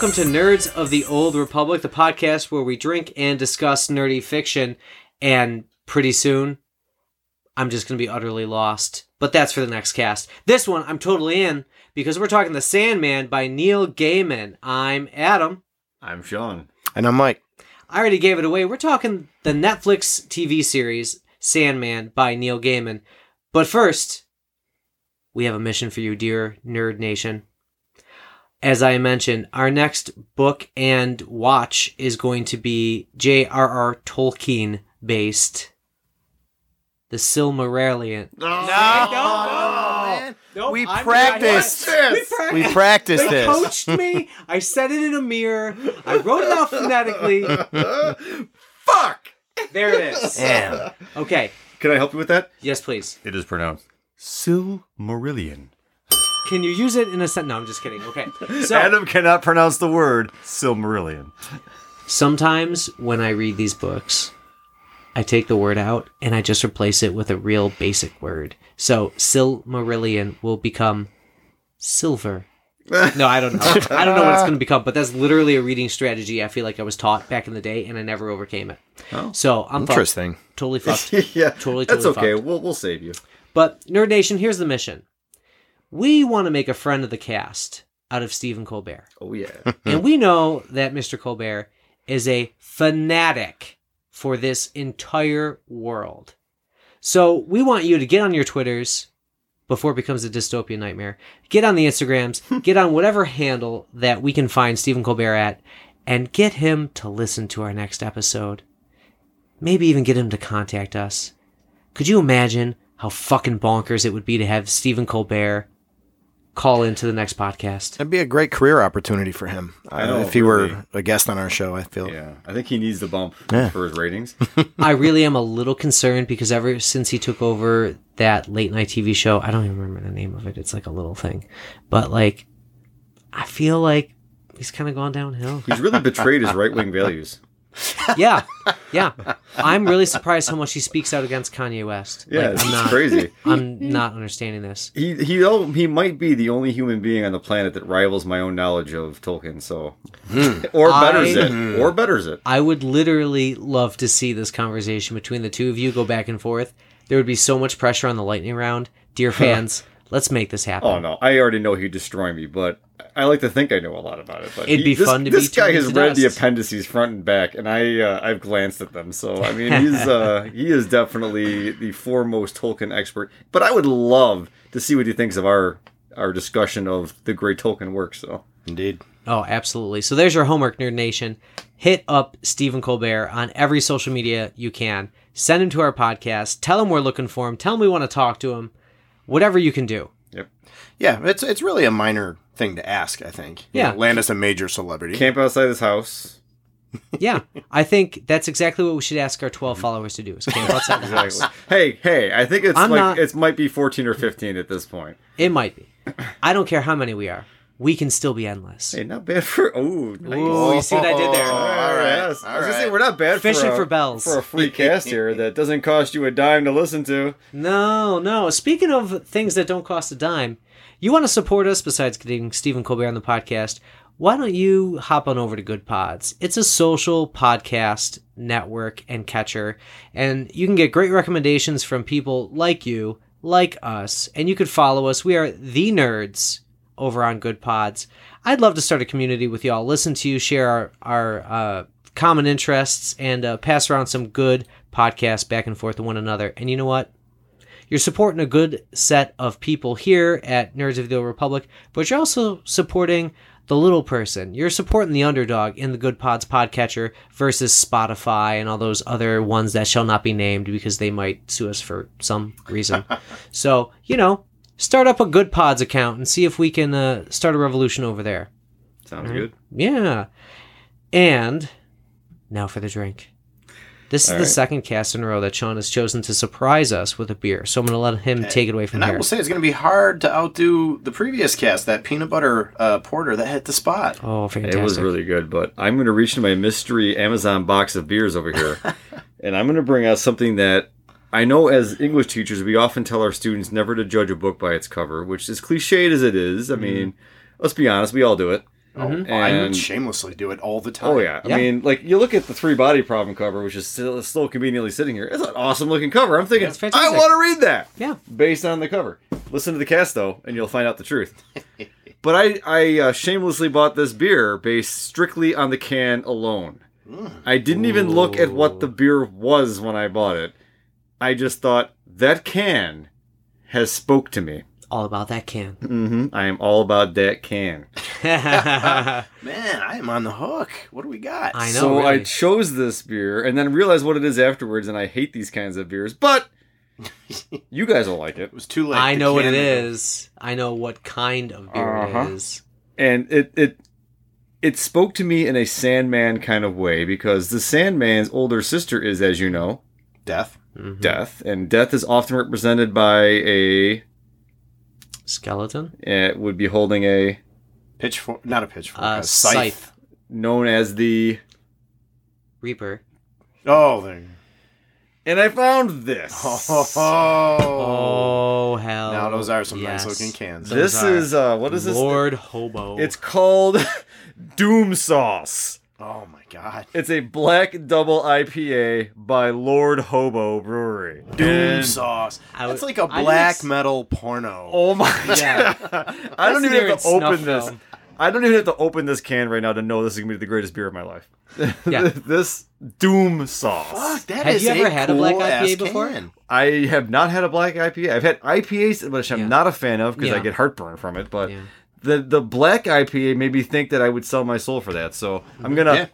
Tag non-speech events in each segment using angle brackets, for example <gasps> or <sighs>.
Hey, welcome to Nerds of the Old Republic, the podcast where we drink and discuss nerdy fiction. And pretty soon, I'm just going to be utterly lost. But that's for the next cast. This one, I'm totally in because we're talking The Sandman by Neil Gaiman. I'm Adam. I'm Sean. And I'm Mike. I already gave it away. We're talking the Netflix TV series Sandman by Neil Gaiman. But first, we have a mission for you, dear Nerd Nation. As I mentioned, our next book and watch is going to be J.R.R. Tolkien based. The Silmarillion. man. Nope, We I'm- practiced. I- we practiced. We practiced They this. coached me. I said it in a mirror. I wrote it out phonetically. <laughs> Fuck! There it is. Damn. Okay. Can I help you with that? Yes, please. It is pronounced Silmarillion. Can you use it in a sentence? No, I'm just kidding. Okay. So Adam cannot pronounce the word Silmarillion. sometimes when I read these books, I take the word out and I just replace it with a real basic word. So Silmarillion will become silver. No, I don't know. I don't know what it's going to become, but that's literally a reading strategy I feel like I was taught back in the day and I never overcame it. Oh. So I'm fucked. Interesting. Totally fucked. <laughs> yeah, Totally, that's totally okay. fucked. We'll we'll save you. But Nerd Nation, here's the mission. We want to make a friend of the cast out of Stephen Colbert. Oh yeah. <laughs> and we know that Mr. Colbert is a fanatic for this entire world. So we want you to get on your Twitters before it becomes a dystopian nightmare. Get on the Instagrams, <laughs> get on whatever handle that we can find Stephen Colbert at, and get him to listen to our next episode. Maybe even get him to contact us. Could you imagine how fucking bonkers it would be to have Stephen Colbert call into the next podcast? That'd be a great career opportunity for him. I Uh, know, if he really. were a guest on our show, I feel. yeah, I think he needs the bump Yeah. for his ratings. <laughs> I really am a little concerned because ever since he took over that late night TV show, I don't even remember the name of it. It's like a little thing. But like I feel like he's kind of gone downhill. He's really betrayed his right wing values. <laughs> yeah. Yeah. I'm really surprised how much he speaks out against Kanye West. Yeah, Like, it's I'm not crazy. I'm not understanding this. He he oh, he might be the only human being on the planet that rivals my own knowledge of Tolkien. So, hmm. or betters I- it, or betters it. I would literally love to see this conversation between the two of you go back and forth. There would be so much pressure on the lightning round. Dear fans, let's make this happen. Oh no, I already know he'd destroy me, but I like to think I know a lot about it. But It'd be this, fun to this be guy has into read the appendices front and back, and I uh, I've glanced at them. So I <laughs> mean, he's uh, he is definitely the foremost Tolkien expert. But I would love to see what he thinks of our our discussion of the great Tolkien work. So Indeed. Oh, absolutely. So there's your homework, Nerd Nation. Hit up Stephen Colbert on every social media you can. Send him to our podcast. Tell him we're looking for him. Tell him we want to talk to him. Whatever you can do. yep, Yeah, it's it's really a minor thing to ask. I think. You Yeah. know, land us a major celebrity. camp outside his house. <laughs> Yeah, I think that's exactly what we should ask our 12 followers to do is camp outside the house. Hey, hey, I think it's I'm like not- it might be fourteen or fifteen at this point. It might be. I don't care how many we are. We can still be endless. Hey, not bad for oh, nice. Ooh, you see what I did there? Oh, all right. Yes. I was All gonna say we're not bad Fishing for, a, for bells. for a free cast here <laughs> that doesn't cost you a dime to listen to. No, no. Speaking of things that don't cost a dime, you want to support us besides getting Stephen Colbert on the podcast? Why don't you hop on over to Goodpods? It's a social podcast network and catcher, and you can get great recommendations from people like you, like us, and you could follow us. We are the nerds over on Goodpods. I'd love to start a community with y'all, listen to you, share our, our uh, common interests, and uh, pass around some good podcasts back and forth to one another. And you know what? You're supporting a good set of people here at Nerds of the Old Republic, but you're also supporting the little person. You're supporting the underdog in the Goodpods podcatcher versus Spotify and all those other ones that shall not be named because they might sue us for some reason. <laughs> so, you know, start up a Goodpods account and see if we can uh, start a revolution over there. Sounds good. Yeah. And now for the drink. This is All the right. second cast in a row that Sean has chosen to surprise us with a beer. So I'm going to let him take it away from And I will say it's going to be hard to outdo the previous cast, that peanut butter uh, porter that hit the spot. Oh, fantastic. It was really good, but I'm going to reach into my mystery Amazon box of beers over here, <laughs> and I'm going to bring out something that I know as English teachers we often tell our students never to judge a book by its cover, which as cliched as it is, I mm-hmm. mean, let's be honest, we all do it. Mm-hmm. Oh, I would And- shamelessly do it all the time. Oh yeah. Yeah. I mean, like you look at the three body problem cover, which is still, still conveniently sitting here. It's an awesome looking cover. I'm thinking, It's I want to read that. Yeah. Based on the cover. Listen to the cast though, and you'll find out the truth. <laughs> but I I uh, shamelessly bought this beer based strictly on the can alone. Hmm. I didn't even look at what the beer was when I bought it. I just thought that can has spoke to me. All about that can. hmm I am all about that can. <laughs> <laughs> Man, I am on the hook. What do we got? I know. so I chose this beer and then realized what it is afterwards, and I hate these kinds of beers. But <laughs> you guys will like it, It was too late. I The know what it is. I know what kind of beer Uh-huh. it is. and it it it spoke to me in a Sandman kind of way because the Sandman's older sister is, as you know, Death. Mhm. Death, and Death is often represented by a Skeleton? it would be holding a Pitchfork. Not a pitchfork. Uh, a scythe. scythe. known as the. Reaper. Oh, there. And I found this. <laughs> Oh. Oh, hell. Now those are some yes. nice looking cans. Those this is uh what is this? Lord Hobo. It's called <laughs> Doom Sauce. Oh my god. It's a black double IPA by Lord Hobo Brewery. Doom And- sauce. I That's would- like a I black just- metal porno. Oh my <laughs> Yeah. god. I don't That's even have to its snuff open this. film. I don't even have to open this can right now to know this is gonna be the greatest beer of my life. Yeah. <laughs> this Doom Sauce. Fuck, that Have is you ever a had a black cool-ass IPA before? can. I have not had a black IPA. I've had IPAs, which I'm Yeah. not a fan of because I Yeah. get heartburn from it. But Yeah. The the black IPA made me think that I would sell my soul for that. So I'm mm-hmm. gonna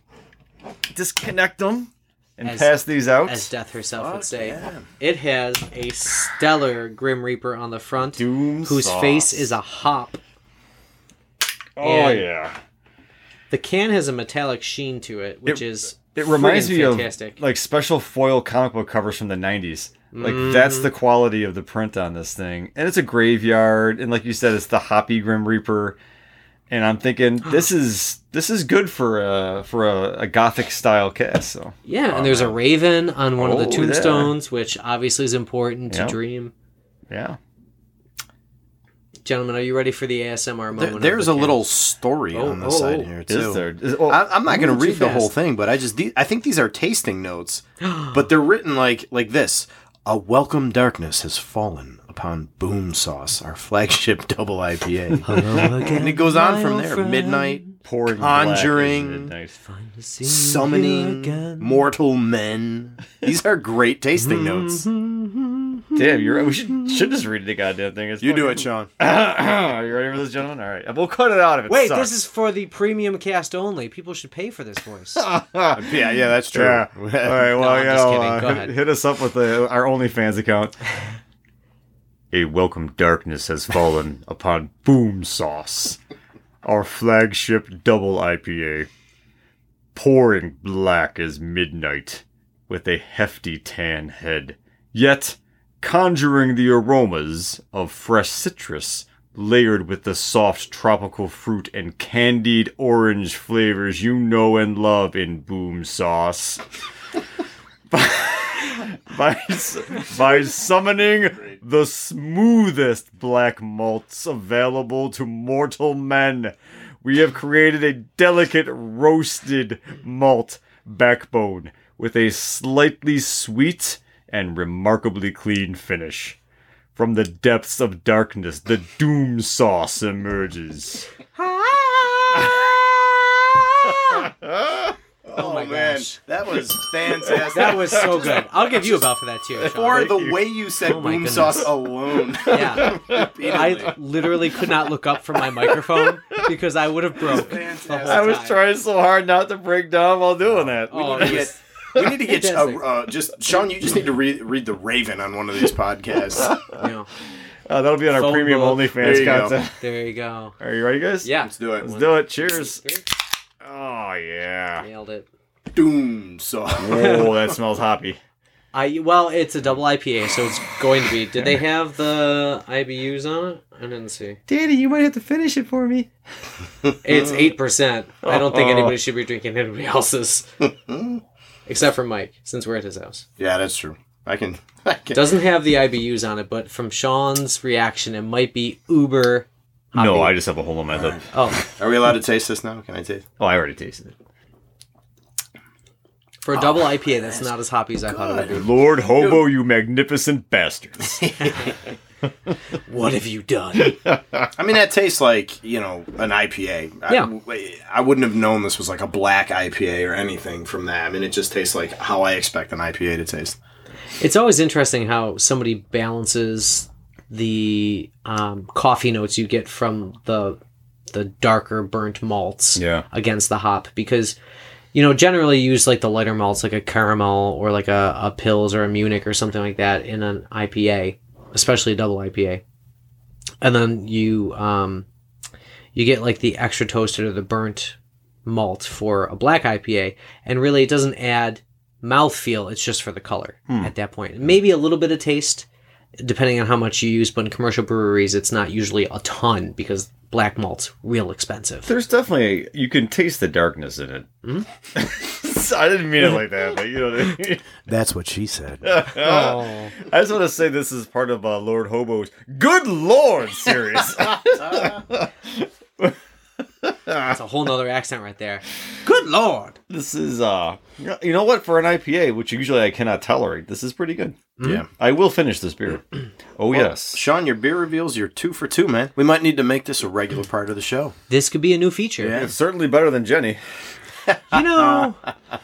Yeah. disconnect them and As- pass these out. As Death herself would say. yeah. It has a stellar Grim Reaper on the front, Doom whose Sauce. face is a hop. oh and- yeah. The can has a metallic sheen to it, which is It reminds me fantastic. of like special foil comic book covers from the 90s. Like Mm-hmm. that's the quality of the print on this thing. And it's a graveyard and like you said it's the hoppy grim reaper. And I'm thinking <gasps> this is this is good for a for a, a gothic style cast. So yeah, and there's a raven on one of the Oh, yeah. tombstones, which obviously is important to Dream. yeah. Gentlemen, are you ready for the ASMR moment? of there's the a can? little story Oh, on the oh, side oh. here Is too. there? Is, oh, I, I'm not going to read the whole thing, but I just the, I think these are tasting notes, <gasps> but they're written like like this: "A welcome darkness has fallen upon Boom Sauce, our flagship <laughs> double IPA." And it goes on from there: midnight, pouring black Conjuring. midnight. Fine to see you summoning, mortal men. These are great tasting notes. Mm-hmm. Damn, you're right. We should should just read the goddamn thing. It's You do it, Sean. Are <clears throat> you ready for this, gentlemen? All right, we'll cut it out if it Wait, sucks. this is for the premium cast only. People should pay for this voice. <laughs> Yeah, yeah, that's true. Yeah. <laughs> All right. Well, I'm you just know, kidding. uh, Go hit- ahead. hit us up with the, our OnlyFans account. <laughs> A welcome darkness has fallen upon Boom Sauce, our flagship double IPA, pouring black as midnight, with a hefty tan head, yet conjuring the aromas of fresh citrus. Layered with the soft tropical fruit and candied orange flavors you know and love in Boom Sauce <laughs> by by summoning the smoothest black malts available to mortal men. We have created a delicate roasted malt backbone with a slightly sweet and remarkably clean finish. From the depths of darkness, the doom sauce emerges. <laughs> Oh, oh my gosh. that was fantastic. That was so good. I'll give you a bell for that too. Sean. For the you. way you said Oh boom goodness. sauce alone. <laughs> Yeah. I literally could not look up from my microphone because I would have broke the whole I was time. trying so hard not to break down while doing oh, that. Oh, We need to was- get, we need to get uh, uh, just Sean. You just need to read read the Raven on one of these podcasts. <laughs> you know, Uh, that'll be on our Phone premium book. OnlyFans There you go. content. there you go. Are you ready, guys? Yeah. Let's do it. Let's do it. Cheers. Three. Oh yeah. Nailed it. Doom sauce. <laughs> Oh, that smells hoppy. I well, it's a double IPA, so it's going to be. Did they have the IBUs on it? I didn't see. Danny, you might have to finish it for me. It's eight percent. I don't think <laughs> Oh. anybody should be drinking anybody else's, except for Mike, since we're at his house. Yeah, that's true. I can. <laughs> I can. Doesn't have the IBUs on it, but from Sean's reaction, it might be uber No. I just have a hole in my lip. Oh, <laughs> Are we allowed to taste this now? Can I taste? Oh, I already tasted it. for a double IPA, that's not as hoppy as I thought it would be. Lord Hobo, you magnificent bastards. <laughs> <laughs> What have you done? I mean, that tastes like you know an IPA. Yeah. I, I wouldn't have known this was like a black IPA or anything from that. I mean, it just tastes like how I expect an IPA to taste. It's always interesting how somebody balances the um, coffee notes you get from the the darker burnt malts Yeah. against the hop because you know generally you use like the lighter malts like a caramel or like a, a pills or a munich or something like that in an ipa especially a double ipa and then you um you get like the extra toasted or the burnt malt for a black ipa and really it doesn't add mouthfeel. It's just for the color at that point. Maybe a little bit of taste depending on how much you use but in commercial breweries it's not usually a ton because black malt's real expensive There's definitely you can taste the darkness in it. <laughs> I didn't mean it like that, but you know what I mean. <laughs> That's what she said. <laughs> oh I just want to say this is part of uh, Lord Hobo's Good Lord series. That's a whole nother accent right there. <laughs> Good lord. this is uh, you know what? For an IPA, which usually I cannot tolerate, this is pretty good. Yeah. I will finish this beer. <clears throat> Oh yes. Sean, your beer reveals you're two for two, man. We might need to make this a regular <clears throat> part of the show. This could be a new feature. Yeah. It's certainly better than Jenny. <laughs> You know,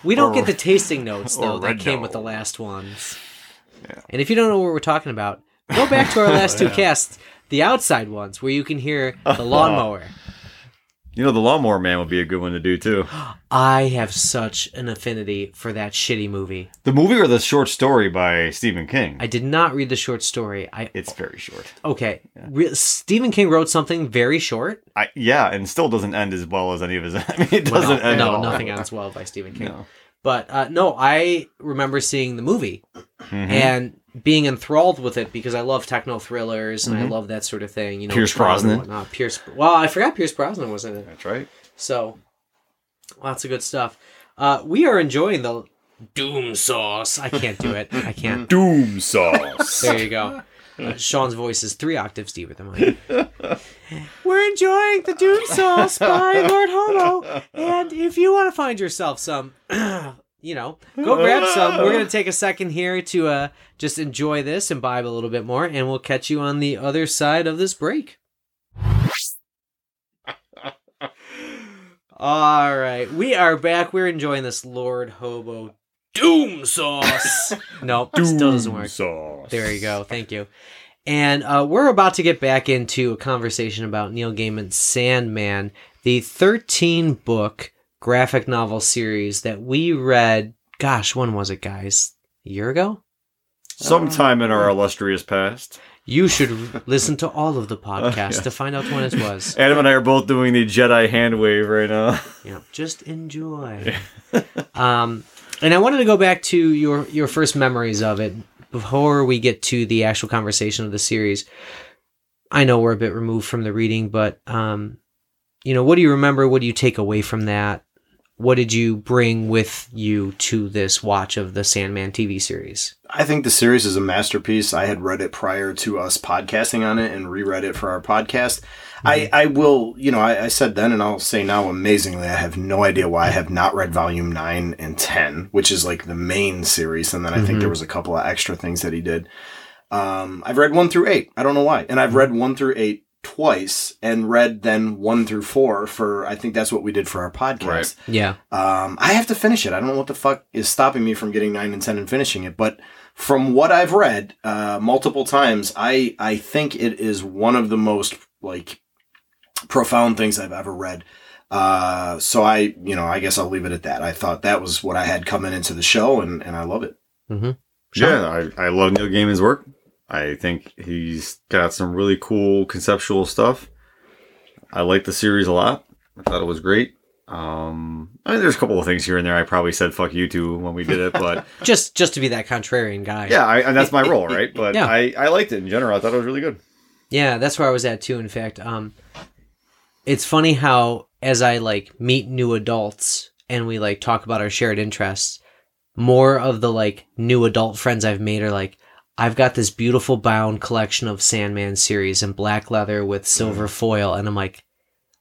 we don't Or- get the tasting notes <laughs> though or that came with the last ones. And if you don't know what we're talking about, go back to our last two casts, the outside ones, where you can hear the lawnmower. You know, the Lawnmower Man would be a good one to do too. I have such an affinity for that shitty movie. The movie or the short story by Stephen King? I did not read the short story. I it's very short. okay. Re- Stephen King wrote something very short. I, yeah, and still doesn't end as well as any of his. <laughs> I mean, it doesn't no, end. no nothing ends well by Stephen King. No. But uh, no, I remember seeing the movie Mhm. and being enthralled with it because I love techno thrillers and I love that sort of thing. You know, Mm-hmm. Pierce Brosnan. Pierce. Well, I forgot Pierce Brosnan was in it. That's right. So lots of good stuff. Uh, we are enjoying the Doom Sauce. I can't do it. I can't. <laughs> Doom sauce. There you go. Uh, Sean's voice is three octaves deeper than mine. <laughs> We're enjoying the Doom Sauce by Lord Homo, and if you want to find yourself some, <clears throat> you know, go grab some. We're gonna <laughs> take a second here to uh, just enjoy this, imbibe a little bit more, and we'll catch you on the other side of this break. <laughs> All right, we are back. We're enjoying this Lord Hobo Doom Sauce. <laughs> nope, still doesn't work. sauce. There you go. Thank you. And uh, we're about to get back into a conversation about Neil Gaiman's Sandman, the 13 book graphic novel series that we read. Gosh, when was it, guys? A year ago? Sometime in our illustrious past, You should listen to all of the <laughs> podcasts to find out when it was. Adam and I are both doing the Jedi hand wave right now. <laughs> Yeah, just enjoy. <laughs> um, and I wanted to go back to your your first memories of it before we get to the actual conversation of the series. I know we're a bit removed from the reading, but um, you know, what do you remember? What do you take away from that? What did you bring with you to this watch of the Sandman TV series? I think the series is a masterpiece. I had read it prior to us podcasting on it and reread it for our podcast. I, I will, you know, I, I said then and I'll say now, amazingly, I have no idea why I have not read volume 9 and 10, which is like the main series. And then I think there was a couple of extra things that he did. Um, I've read 1 through 8. I don't know why. And I've read 1 through 8 twice and read then 1 through 4 for, I think that's what we did for our podcast. Right. Yeah, Um, I have to finish it. I don't know what the fuck is stopping me from getting nine and ten and finishing it. But from what I've read uh, multiple times, I I think it is one of the most like profound things I've ever read. Uh, so I, you know, I guess I'll leave it at that. I thought that was what I had coming into the show, and and I love it. Yeah, I, I love Neil Gaiman's work. I think he's got some really cool conceptual stuff. I like the series a lot. I thought it was great. Um, I mean, there's a couple of things here and there I probably said "fuck you" to when we did it, but <laughs> just just to be that contrarian guy. yeah, I, and that's my role, right? <laughs> But Yeah. I, I liked it in general. I thought it was really good. Yeah, that's where I was at too. In fact, um, it's funny how as I like meet new adults and we like talk about our shared interests, more of the like new adult friends I've made are like, I've got this beautiful bound collection of Sandman series in black leather with silver foil, and I'm like,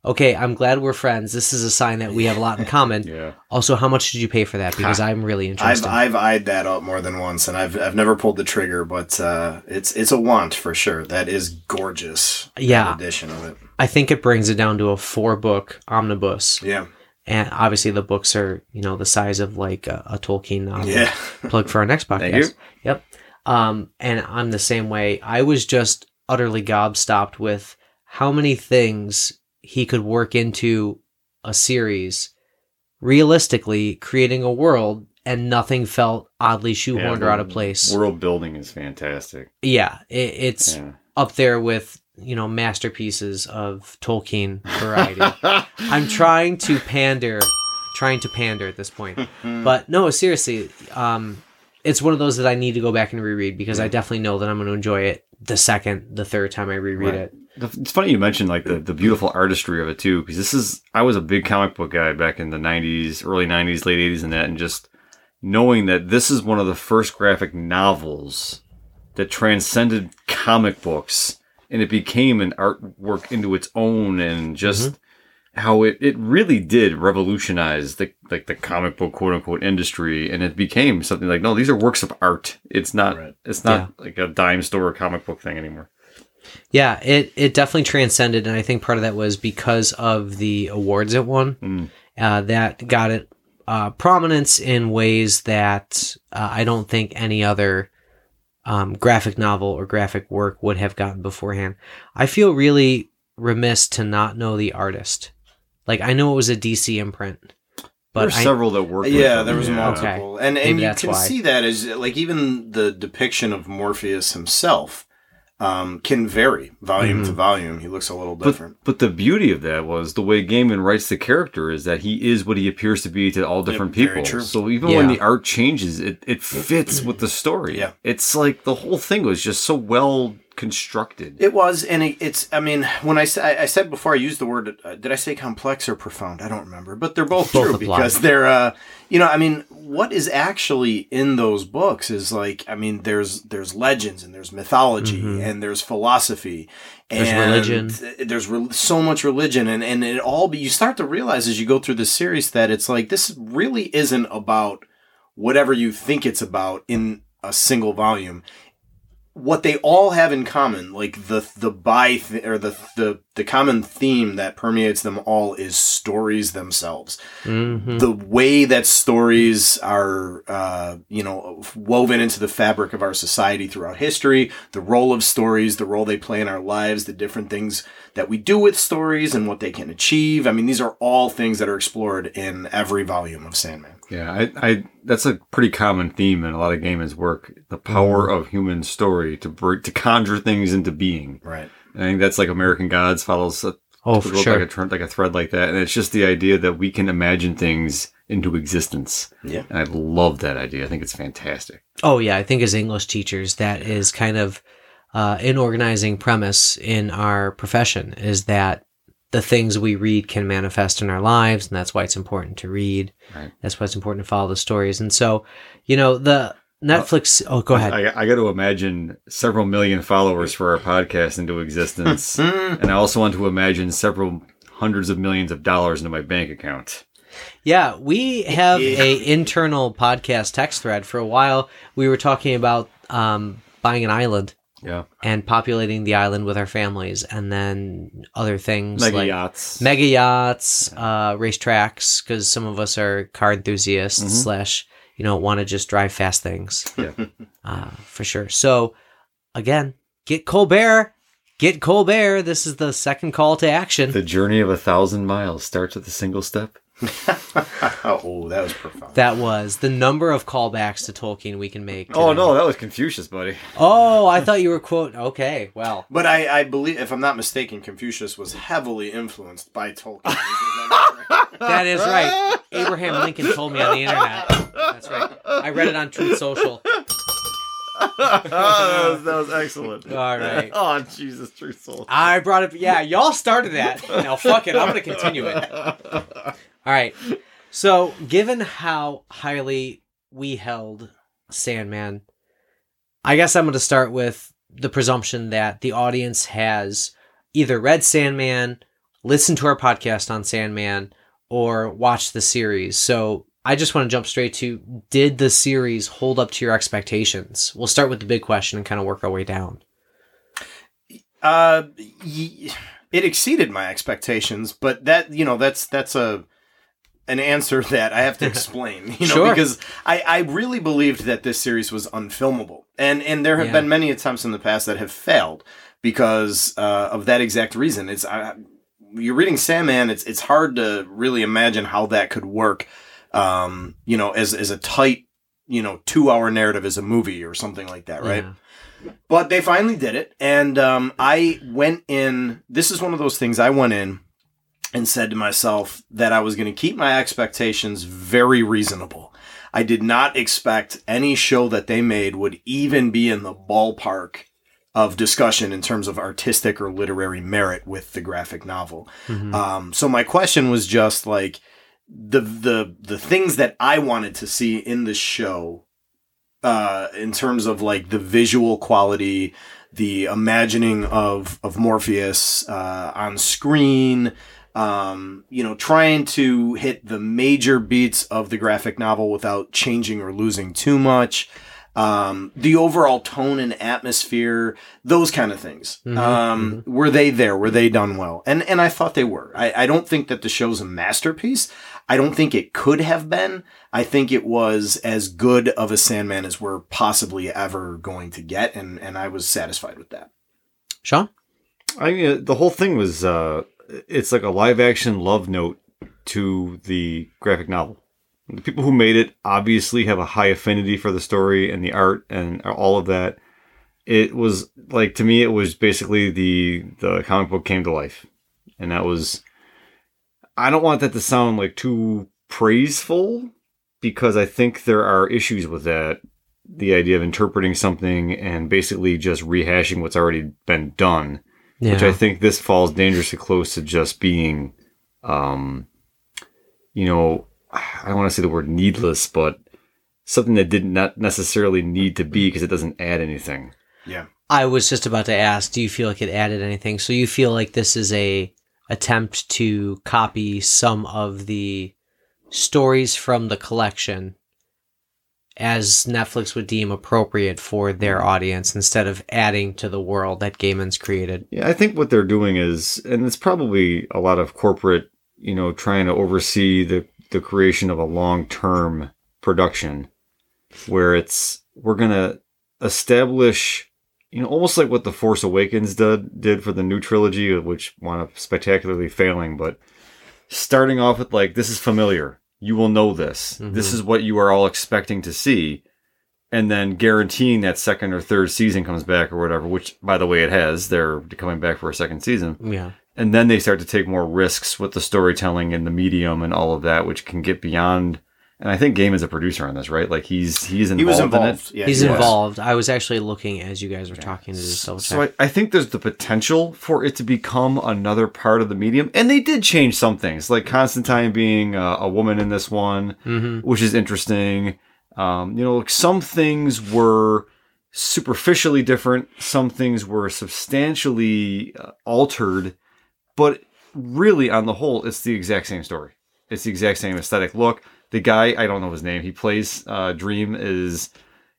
okay, I'm glad we're friends. This is a sign that we have a lot in common. <laughs> Yeah. Also, how much did you pay for that? Because I'm really interested. I've. I've eyed that up more than once, and I've I've never pulled the trigger, but uh, it's it's a want for sure. That is gorgeous. Yeah. edition of it. I think it brings it down to a four book omnibus, Yeah, and obviously the books are you know the size of like a, a Tolkien novel. yeah. <laughs> plug for our next podcast. Thank you. Yep. Um, and I'm the same way. I was just utterly gobstopped with how many things he could work into a series, realistically creating a world, and nothing felt oddly shoehorned Yeah, or out of place. World building is fantastic. yeah, it, it's Yeah. up there with you know masterpieces of Tolkien variety. <laughs> I'm trying to pander, trying to pander at this point. <laughs> But no, seriously, um, it's one of those that I need to go back and reread because I definitely know that I'm going to enjoy it the second, the third time I reread Right. it. It's funny you mentioned like the, the beautiful artistry of it too, because this is I was a big comic book guy back in the '90s, early '90s, late '80s, and that, and just knowing that this is one of the first graphic novels that transcended comic books and it became an artwork into its own, and just mm-hmm. How it, it really did revolutionize the like the comic book quote unquote industry, and it became something like no, these are works of art. It's not Right. it's not like a dime store comic book thing anymore. Yeah, it, it definitely transcended. And I think part of that was because of the awards it won. Mm. Uh, that got it uh, prominence in ways that uh, I don't think any other um, graphic novel or graphic work would have gotten beforehand. I feel really remiss to not know the artist. Like I know it was a DC imprint, but There's I, several that worked. with Yeah, them, there was yeah. multiple, and Maybe and you can why. see that as like even the depiction of Morpheus himself um, can vary volume Mm-hmm. to volume. He looks a little different. but the beauty of that was the way Gaiman writes the character is that he is what he appears to be to all different very people. true. So even when the art changes, it, it fits with the story. Yeah. It's like the whole thing was just so well constructed. It was, and it, it's. I mean, when I said I said before, I used the word. Uh, did I say complex or profound? I don't remember, but they're both, <laughs> Both true apply. because they're. Uh, you know, I mean, what is actually in those books is like, I mean, there's there's legends and there's mythology and there's philosophy. There's and religion. There's re- so much religion, and and it all. But you start to realize as you go through this series that it's like this really isn't about whatever you think it's about in a single volume what they all have in common, like the the by th- or the the the common theme that permeates them all is stories themselves. Mhm. The way that stories are, uh, you know, woven into the fabric of our society throughout history, the role of stories, the role they play in our lives, the different things that we do with stories and what they can achieve. I mean, these are all things that are explored in every volume of Sandman. Yeah, I, I that's a pretty common theme in a lot of Gaiman's work. The power Mm-hmm. of human story to break, to conjure things into being. Right. I think that's like American Gods follows a, Oh, for sure. like a like a thread like that, and it's just the idea that we can imagine things into existence. Yeah. And I love that idea. I think it's fantastic. Oh yeah, I think as English teachers, that is kind of uh, an organizing premise in our profession is that the things we read can manifest in our lives, and that's why it's important to read. Right. That's why it's important to follow the stories. And so, you know, the Netflix. Oh, go ahead. I, I got to imagine several million followers for our podcast into existence, <laughs> and I also want to imagine several hundreds of millions of dollars into my bank account. Yeah, we have a <laughs> internal podcast text thread. For a while, we were talking about um, buying an island Yeah, and populating the island with our families, and then other things mega like yachts. mega yachts, uh, racetracks, because some of us are car enthusiasts Mhm. slash you know want to just drive fast things. Yeah. <laughs> uh, for sure. So again, get Colbert, get Colbert. This is the second call to action. the journey of a thousand miles starts with a single step. <laughs> oh, that was profound. that was the number of callbacks to Tolkien we can make. Oh no, that was Confucius, buddy. Oh, I thought you were quote. Okay, well, But I, I believe, if I'm not mistaken, Confucius was heavily influenced by Tolkien. <laughs> that is right. Abraham Lincoln told me on the internet. That's right. I read it on Truth Social. <laughs> that, was, that was excellent. All right. Oh Jesus, truth soul. I brought it. Yeah, y'all started that. Now fuck it. I'm gonna continue it. All right. So, given how highly we held Sandman, I guess I'm going to start with the presumption that the audience has either read Sandman, listened to our podcast on Sandman, or watched the series. So I just want to jump straight to did the series hold up to your expectations? We'll start with the big question and kind of work our way down. Uh, it exceeded my expectations, but that you know that's that's a an answer <laughs> that I have to explain, you know, Sure. because I, I really believed that this series was unfilmable, and and there have Yeah. been many attempts in the past that have failed because uh, of that exact reason. It's I, you're reading Sandman, it's it's hard to really imagine how that could work, um, you know, as as a tight, you know, two hour narrative as a movie or something like that, right? Yeah. But they finally did it. And um, I went in. This is one of those things I went in and said to myself that I was going to keep my expectations very reasonable. I did not expect any show that they made would even be in the ballpark of discussion in terms of artistic or literary merit with the graphic novel. Mhm. Um, so my question was just like the the the things that I wanted to see in the show, uh, in terms of like the visual quality, the imagining of of Morpheus uh, on screen, um, you know, trying to hit the major beats of the graphic novel without changing or losing too much. Um, the overall tone and atmosphere, those kind of things. Mhm, um, Were they there? Were they done well? And and I thought they were. I, I don't think that the show's a masterpiece. I don't think it could have been. I think it was as good of a Sandman as we're possibly ever going to get, and and I was satisfied with that. Sean? I mean, uh, the whole thing was uh, it's like a live action love note to the graphic novel. The people who made it obviously have a high affinity for the story and the art and all of that. It was like to me, it was basically the the comic book came to life, and that was. I don't want that to sound like too praiseful because I think there are issues with that. The idea of interpreting something and basically just rehashing what's already been done Yeah. which I think this falls dangerously close to just being, um, you know, I don't want to say the word needless, but something that did not necessarily need to be because it doesn't add anything. Yeah. I was just about to ask, do you feel like it added anything? So you feel like this is a attempt to copy some of the stories from the collection as Netflix would deem appropriate for their mm-hmm. audience instead of adding to the world that Gaiman's created. Yeah, I think what they're doing is, and it's probably a lot of corporate, you know, trying to oversee the the creation of a long term production, where it's we're gonna establish, you know, almost like what the Force Awakens did did for the new trilogy, which wound up spectacularly failing, but starting off with like this is familiar, you will know this, this Mhm. is what you are all expecting to see. And then guaranteeing that second or third season comes back or whatever, which by the way it has. They're coming back for a second season Yeah. and then they start to take more risks with the storytelling and the medium and all of that, which can get beyond. And I think Gaiman is a producer on this, right? Like he's he's involved, He was in involved. it. Yeah, He's he was. involved. I was actually looking as you guys were talking to just double. So I, I think there's the potential for it to become another part of the medium, and they did change some things, like Constantine being a, a woman in this one, Mhm. which is interesting. Um, you know, like some things were superficially different, some things were substantially uh, altered, but really, on the whole, it's the exact same story. It's the exact same aesthetic look. The guy, I don't know his name, he plays uh, Dream is.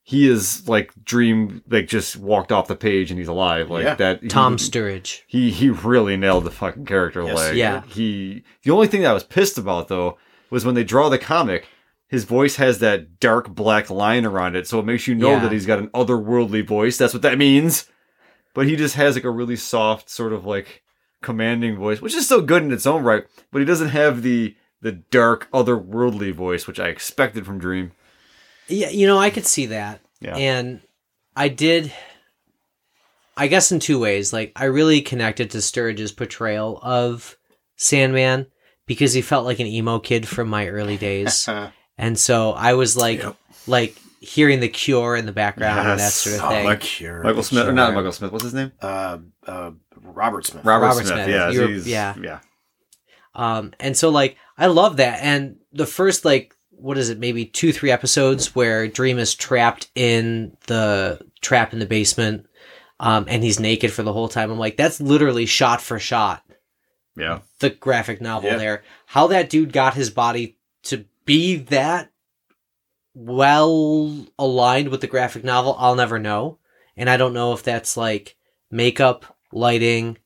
He is like Dream, like just walked off the page and he's alive, like Yeah. that. Tom Sturridge. he he really nailed the fucking character. Yes. like Yeah. he. The only thing that I was pissed about though was when they draw the comic, his voice has that dark black line around it, so it makes you know Yeah. that he's got an otherworldly voice. That's what that means. But he just has like a really soft, sort of like commanding voice, which is still good in its own right. But he doesn't have the the dark, otherworldly voice, which I expected from Dream. Yeah, you know, I could see that. Yeah. And I did I guess in two ways. Like I really connected to Sturridge's portrayal of Sandman because he felt like an emo kid from my early days. Uh, <laughs> and so I was like Yep. like hearing the cure in the background and that Yes. sort of oh, thing. the Cure, Michael the Smith, or not Michael Smith. What's his name? Uh, uh, Robert Smith. Robert, Robert Smith. Smith. Yeah, You're- he's- yeah. yeah. Um, and so like I love that. And the first like what is it? Maybe two, three episodes where Dream is trapped in the trap in the basement, um, and he's naked for the whole time. I'm like, that's literally shot for shot Yeah. the graphic novel Yeah. there. How that dude got his body to be that well aligned with the graphic novel, I'll never know. And I don't know if that's like makeup, lighting,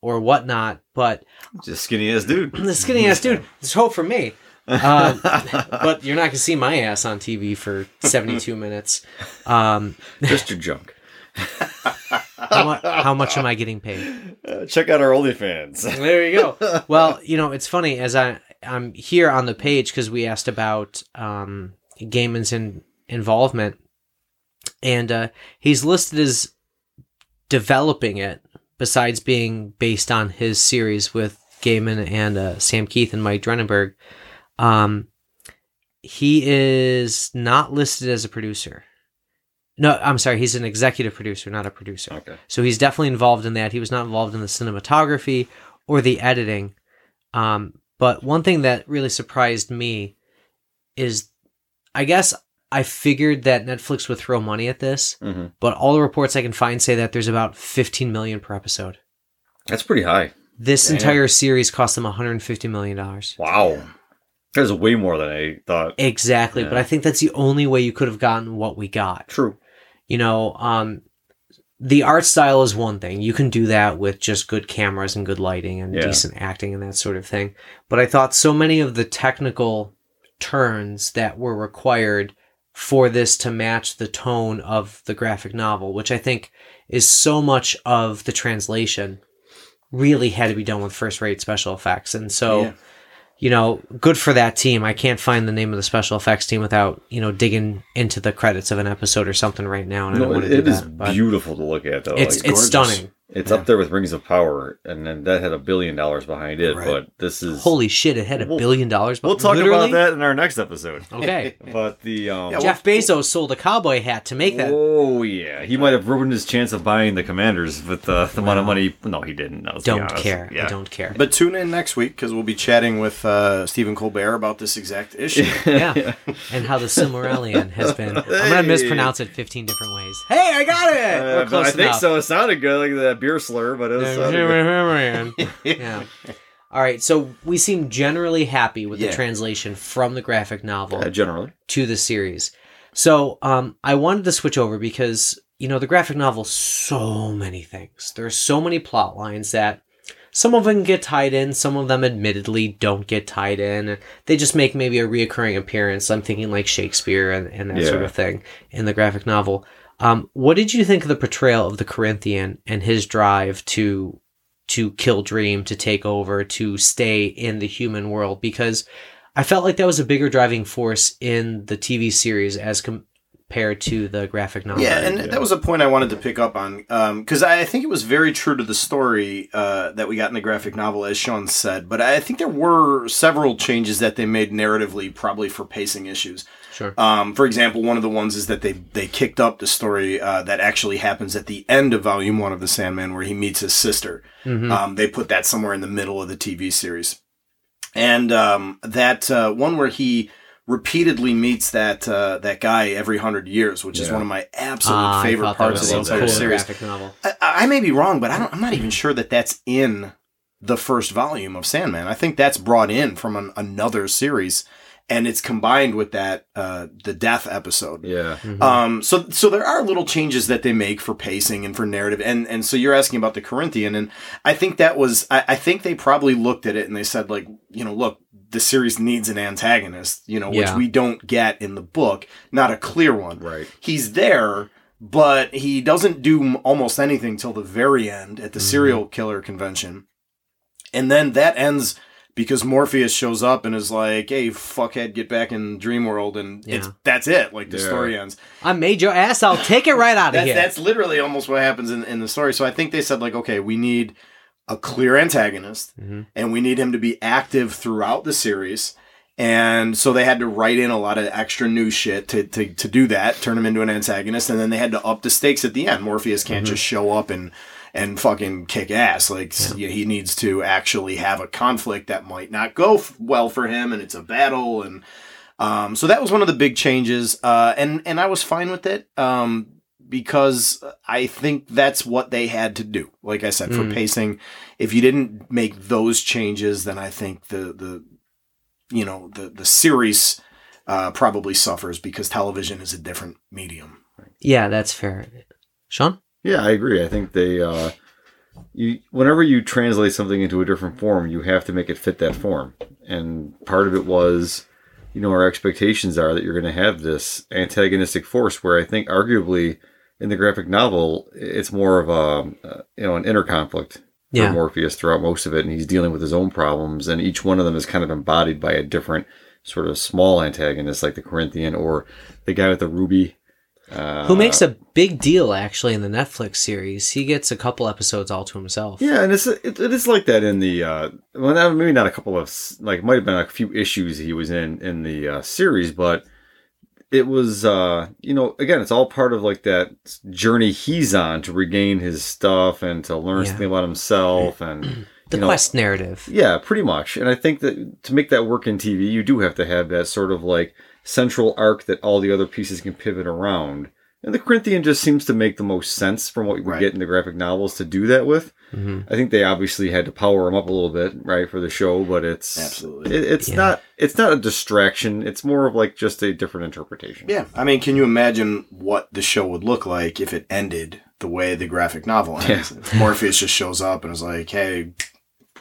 or whatnot, but Just skinny ass dude. <clears throat> the skinny ass dude, there's hope for me. Um, <laughs> but you're not gonna see my ass on TV for 72 <laughs> minutes. Um, Just your junk. <laughs> how, mu- how much am I getting paid? Uh, check out our OnlyFans. There you go. Well, you know, it's funny as I I'm here on the page because we asked about um, Gaiman's in, involvement, and uh, he's listed as developing it. Besides being based on his series with Gaiman and uh, Sam Kieth and Mike Dringenberg, um, he is not listed as a producer. No, I'm sorry, he's an executive producer, not a producer. Okay. So he's definitely involved in that. He was not involved in the cinematography or the editing. Um, but one thing that really surprised me is I guess I figured that Netflix would throw money at this, hmm but all the reports I can find say that there's about 15 million per episode. That's pretty high. This Damn. entire series cost them 150 million dollars. Wow. That's way more than I thought. Exactly, but I think that's the only way you could have gotten what we got. True. you know um the art style is one thing you can do that with just good cameras and good lighting and Yeah. decent acting and that sort of thing but i thought so many of the technical turns that were required for this to match the tone of the graphic novel which i think is so much of the translation really had to be done with first rate special effects and so Yeah. you know, good for that team. I can't find the name of the special effects team without, you know, digging into the credits of an episode or something right now. And I don't No, want it, to do it is that. Beautiful to look at, though. it's Like, it's stunning. It's yeah. up there with Rings of Power, and then that had a billion dollars behind it. Right. But this is Holy shit! It had a We'll- billion dollars. But We'll talk literally- about that in our next episode. Okay. <laughs> But the um, Yeah, Jeff Bezos sold a cowboy hat to make that. Oh yeah, he might have ruined his chance of buying the Commanders with uh, the amount of money. No, he didn't. No, don't care. Yeah. I don't care. But tune in next week because we'll be chatting with uh, Stephen Colbert about this exact issue. <laughs> yeah. And how the Silmarillion has been. I'm gonna mispronounce it 15 different ways. Hey, I got it. Uh, We're but close I think enough. so. It sounded good, like that beer slur, but it was. sounded <laughs> good. yeah. All right. So we seem generally happy with the translation from the graphic novel. Uh, generally, to the series. So um, I wanted to switch over because you know the graphic novel so many things. There are so many plot lines that some of them get tied in, some of them admittedly don't get tied in. They just make maybe a reoccurring appearance. I'm thinking like Shakespeare and, and that sort of thing in the graphic novel. Um, what did you think of the portrayal of the Corinthian and his drive to to kill Dream, to take over, to stay in the human world? Because I felt like that was a bigger driving force in the TV series as compared to the graphic novel. Yeah, and that was a point I wanted to pick up on because I think it was very true to the story uh, that we got in the graphic novel, as Sean said. But I think there were several changes that they made narratively, probably for pacing issues. Sure. Um, for example, one of the ones is that they they kicked up the story uh, that actually happens at the end of Volume One of the Sandman, where he meets his sister. Mhm. Um, they put that somewhere in the middle of the TV series, and um, that uh, one where he repeatedly meets that uh, that guy every hundred years, which is one of my absolute I favorite parts of the entire cool series. I, I may be wrong, but I don't. I'm not even sure that that's in the first volume of Sandman. I think that's brought in from an, another series, and it's combined with that uh, the death episode. yeah. Mhm. Um, so so there are little changes that they make for pacing and for narrative, and and so you're asking about the Corinthian, and I think that was I, I think they probably looked at it and they said like you know look the series needs an antagonist you know which Yeah. we don't get in the book, not a clear one. Right. He's there, but he doesn't do almost anything till the very end at the Mhm. serial killer convention, and then that ends. Because Morpheus shows up and is like, "Hey, fuckhead, get back in Dream World," and it's that's it. Like the Yeah. story ends. I made your ass. I'll take it right out of That's, here. that's literally almost what happens in, in the story. So I think they said like, okay, we need a clear antagonist, Mhm. and we need him to be active throughout the series. And so they had to write in a lot of extra new shit to, to, to do that, turn him into an antagonist, and then they had to up the stakes at the end. Morpheus can't Mm-hmm. just show up and and fucking kick ass. Like he needs to actually have a conflict that might not go f- well for him, and it's a battle. And Um, so that was one of the big changes, uh, and and I was fine with it um, because I think that's what they had to do. Like I said, for Mm. pacing, if you didn't make those changes, then I think the the you know the the series uh, probably suffers because television is a different medium. Yeah, that's fair. Sean? Yeah, I agree. I think they, uh, you, whenever you translate something into a different form, you have to make it fit that form. And part of it was, you know, our expectations are that you're going to have this antagonistic force. Where I think, arguably, in the graphic novel, it's more of a, you know, an inner conflict Yeah. for Morpheus throughout most of it, and he's dealing with his own problems, and each one of them is kind of embodied by a different sort of small antagonist, like the Corinthian or the guy with the ruby. Uh, Who makes a big deal actually in the Netflix series. He gets a couple episodes all to himself. Yeah, and it's it, it is like that in the uh, well, not, maybe not a couple of like it might have been a few issues he was in in the uh, series, but it was uh, you know again it's all part of like that journey he's on to regain his stuff and to learn Yeah. something about himself and <clears throat> The you know, quest narrative. yeah, pretty much. And I think that to make that work in TV, you do have to have that sort of like central arc that all the other pieces can pivot around. And the Corinthian just seems to make the most sense from what we Right. get in the graphic novels to do that with. hmm I think they obviously had to power him up a little bit, right, for the show, but it's Absolutely. it, it's Yeah. not it's not a distraction. It's more of like just a different interpretation. Yeah, I mean, can you imagine what the show would look like if it ended the way the graphic novel ends? If Morpheus just shows up and is like, "Hey,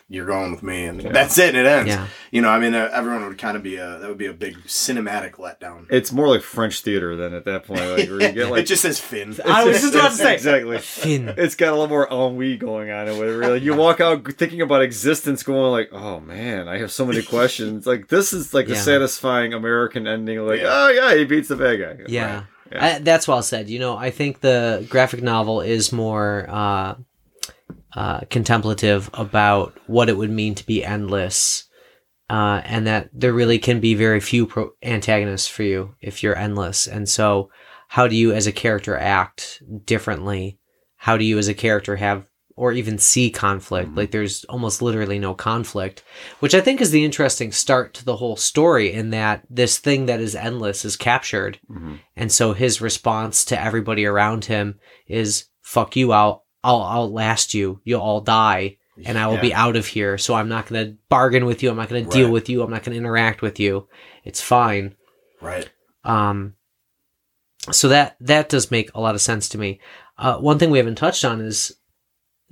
you're going with me," and that's it. and It ends. Yeah. You know, I mean, uh, everyone would kind of be a that would be a big cinematic letdown. It's more like French theater than at that point. Like, where you get <laughs> like it just says Fin. I was just about to say. exactly. Fin. It's got a little more ennui going on in it. Where like, you walk out thinking about existence, going like, "Oh man, I have so many <laughs> questions." Like this is like the satisfying American ending. Like, Yeah. oh yeah, he beats the bad guy. Yeah. Yeah. I, that's well said. You know, I think the graphic novel is more uh, uh, contemplative about what it would mean to be endless, uh, and that there really can be very few pro- antagonists for you if you're endless. And so, how do you, as a character, act differently? How do you, as a character, have or even see conflict? Like, there's almost literally no conflict, which I think is the interesting start to the whole story. In that this thing that is endless is captured. Mhm. And so his response to everybody around him is "fuck you, I'll I'll outlast you. You'll all die, and I will be out of here. So I'm not going to bargain with you. I'm not going to deal with you. I'm not going to interact with you. It's fine." right. Um, so that that does make a lot of sense to me. Uh, one thing we haven't touched on is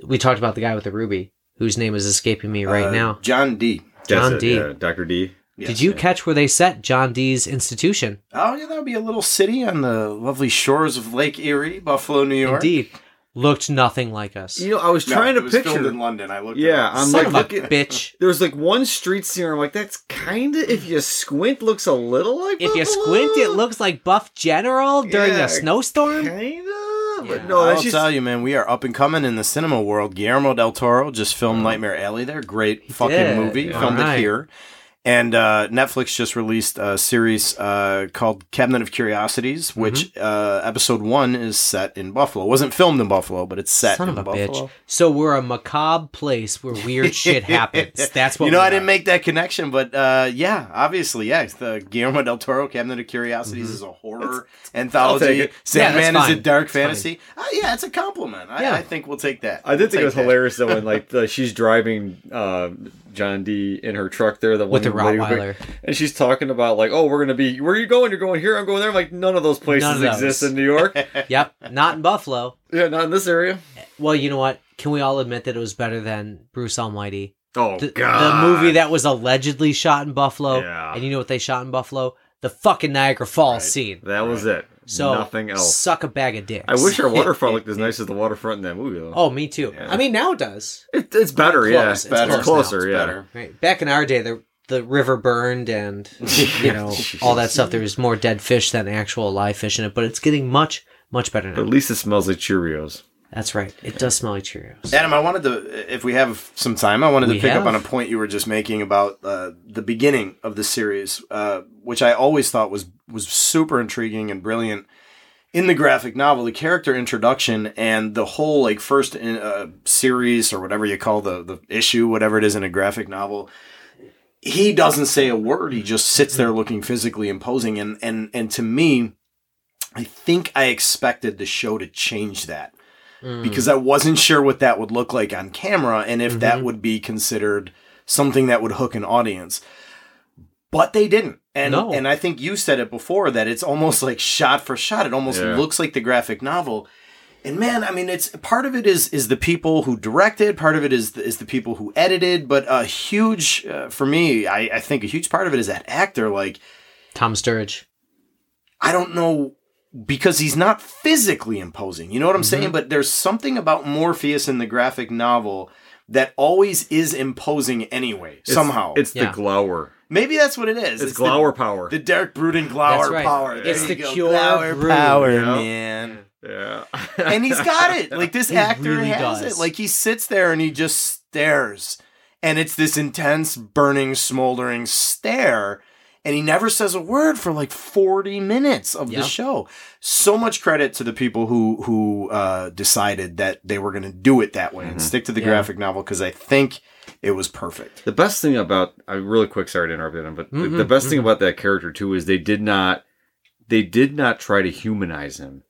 we talked about the guy with the ruby, whose name is escaping me right Uh, now. John Dee. That's John it, D. yeah, Doctor Dee. Yes, Did you yeah. catch where they set John Dee's institution? Oh yeah, that would be a little city on the lovely shores of Lake Erie, Buffalo, New York. Indeed, looked nothing like us. You know, I was No, trying it to was picture. filmed in London. I looked. Yeah, it up. I'm Son like, of a look at bitch. <laughs> There's like one street scene. where I'm like, that's kind of if you squint, looks a little like. If you Buffalo. squint, it looks like Buff General during Yeah, a snowstorm. Kinda, but no, I'll just tell you, man, we are up and coming in the cinema world. Guillermo del Toro just filmed uh-huh. Nightmare Alley there. Great fucking did. movie. Yeah. Filmed Alright. it here. And uh, Netflix just released a series uh, called Cabinet of Curiosities, which Mm-hmm. uh, episode one is set in Buffalo. It wasn't filmed in Buffalo, but it's set Son in of a Buffalo. bitch. So we're a macabre place where weird shit <laughs> happens. That's what you know. we I are. didn't make that connection, but uh, yeah, obviously, yeah. The Guillermo del Toro Cabinet of Curiosities is a horror I'll anthology. take it. Sandman Mm-hmm. Yeah, is a dark That's fine. fantasy. Uh, yeah, it's a compliment. I, Yeah. I think we'll take that. I did We'll think it was take that. hilarious though when <laughs> like the, she's driving uh, John Dee in her truck there, the With the one lady- Rottweiler. and she's talking about like, oh, we're gonna be, where are you going? You're going here. I'm going there. I'm like, none of those places None of those. exist in New York. <laughs> Yep, not in Buffalo. yeah, not in this area. Well, you know what? Can we all admit that it was better than Bruce Almighty? Oh The, God, the movie that was allegedly shot in Buffalo. Yeah. And you know what they shot in Buffalo? The fucking Niagara Falls Right. scene. that was it. So nothing else. Suck a bag of dicks. I wish our waterfront looked as <laughs> nice as the waterfront in that movie though. Oh, me too. Yeah. I mean, now it does. It, it's better, Close. yeah. It's It's, better. closer, It's yeah. better. Right. Back in our day, the the river burned and <laughs> you know all that stuff. There was more dead fish than actual live fish in it, but it's getting much much better now. At least it smells like Cheerios. That's right. It does smell like Cheerios. Adam, I wanted to, if we have some time, I wanted We to pick have. up on a point you were just making about uh, the beginning of the series, uh, which I always thought was was super intriguing and brilliant. In the graphic novel, the character introduction and the whole like first uh, series or whatever you call the the issue, whatever it is in a graphic novel, he doesn't say a word. He just sits there looking physically imposing. And, and, and to me, I think I expected the show to change that Mm. because I wasn't sure what that would look like on camera and if that Mhm. would be considered something that would hook an audience. But they didn't. And No. and I think you said it before that it's almost like shot for shot. It almost Yeah. looks like the graphic novel. And man, I mean, it's part of it is is the people who directed, part of it is is the people who edited, but a huge uh, for me, I, I think a huge part of it is that actor. Like Tom Sturridge. I don't know because he's not physically imposing. You know what I'm saying? Mm-hmm. But there's something about Morpheus in the graphic novel that always is imposing anyway. It's- somehow, it's Yeah. the glower. maybe that's what it is. It's, the- glower power. The, Derek Bruden glower right. power. It's There the you go. pure glower brew. power, Yeah. man. yeah, and he's got it. Like this <laughs> He actor really has does. it. Like he sits there and he just stares, and it's this intense, burning, smoldering stare. And he never says a word for like forty minutes of Yep. the show. So much credit to the people who who uh, decided that they were going to do it that way and Mhm. stick to the Yeah. graphic novel because I think it was perfect. The best thing about I really quick sorry to interrupt him, but the, Mhm, the best thing mhm. about that character too is they did not they did not try to humanize him.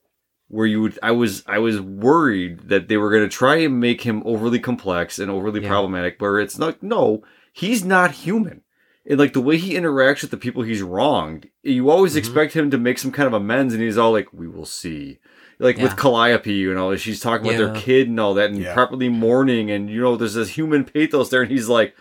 Where you would I was I was worried that they were going to try and make him overly complex and overly Yeah. problematic. Where it's not no, he's not human. And like the way he interacts with the people he's wronged, you always Mhm. expect him to make some kind of amends, and he's all like, "We will see." Like with Yeah. Calliope, you know, she's talking about their kid and all that, and Yeah. properly mourning, and you know, there's this human pathos there, and he's like,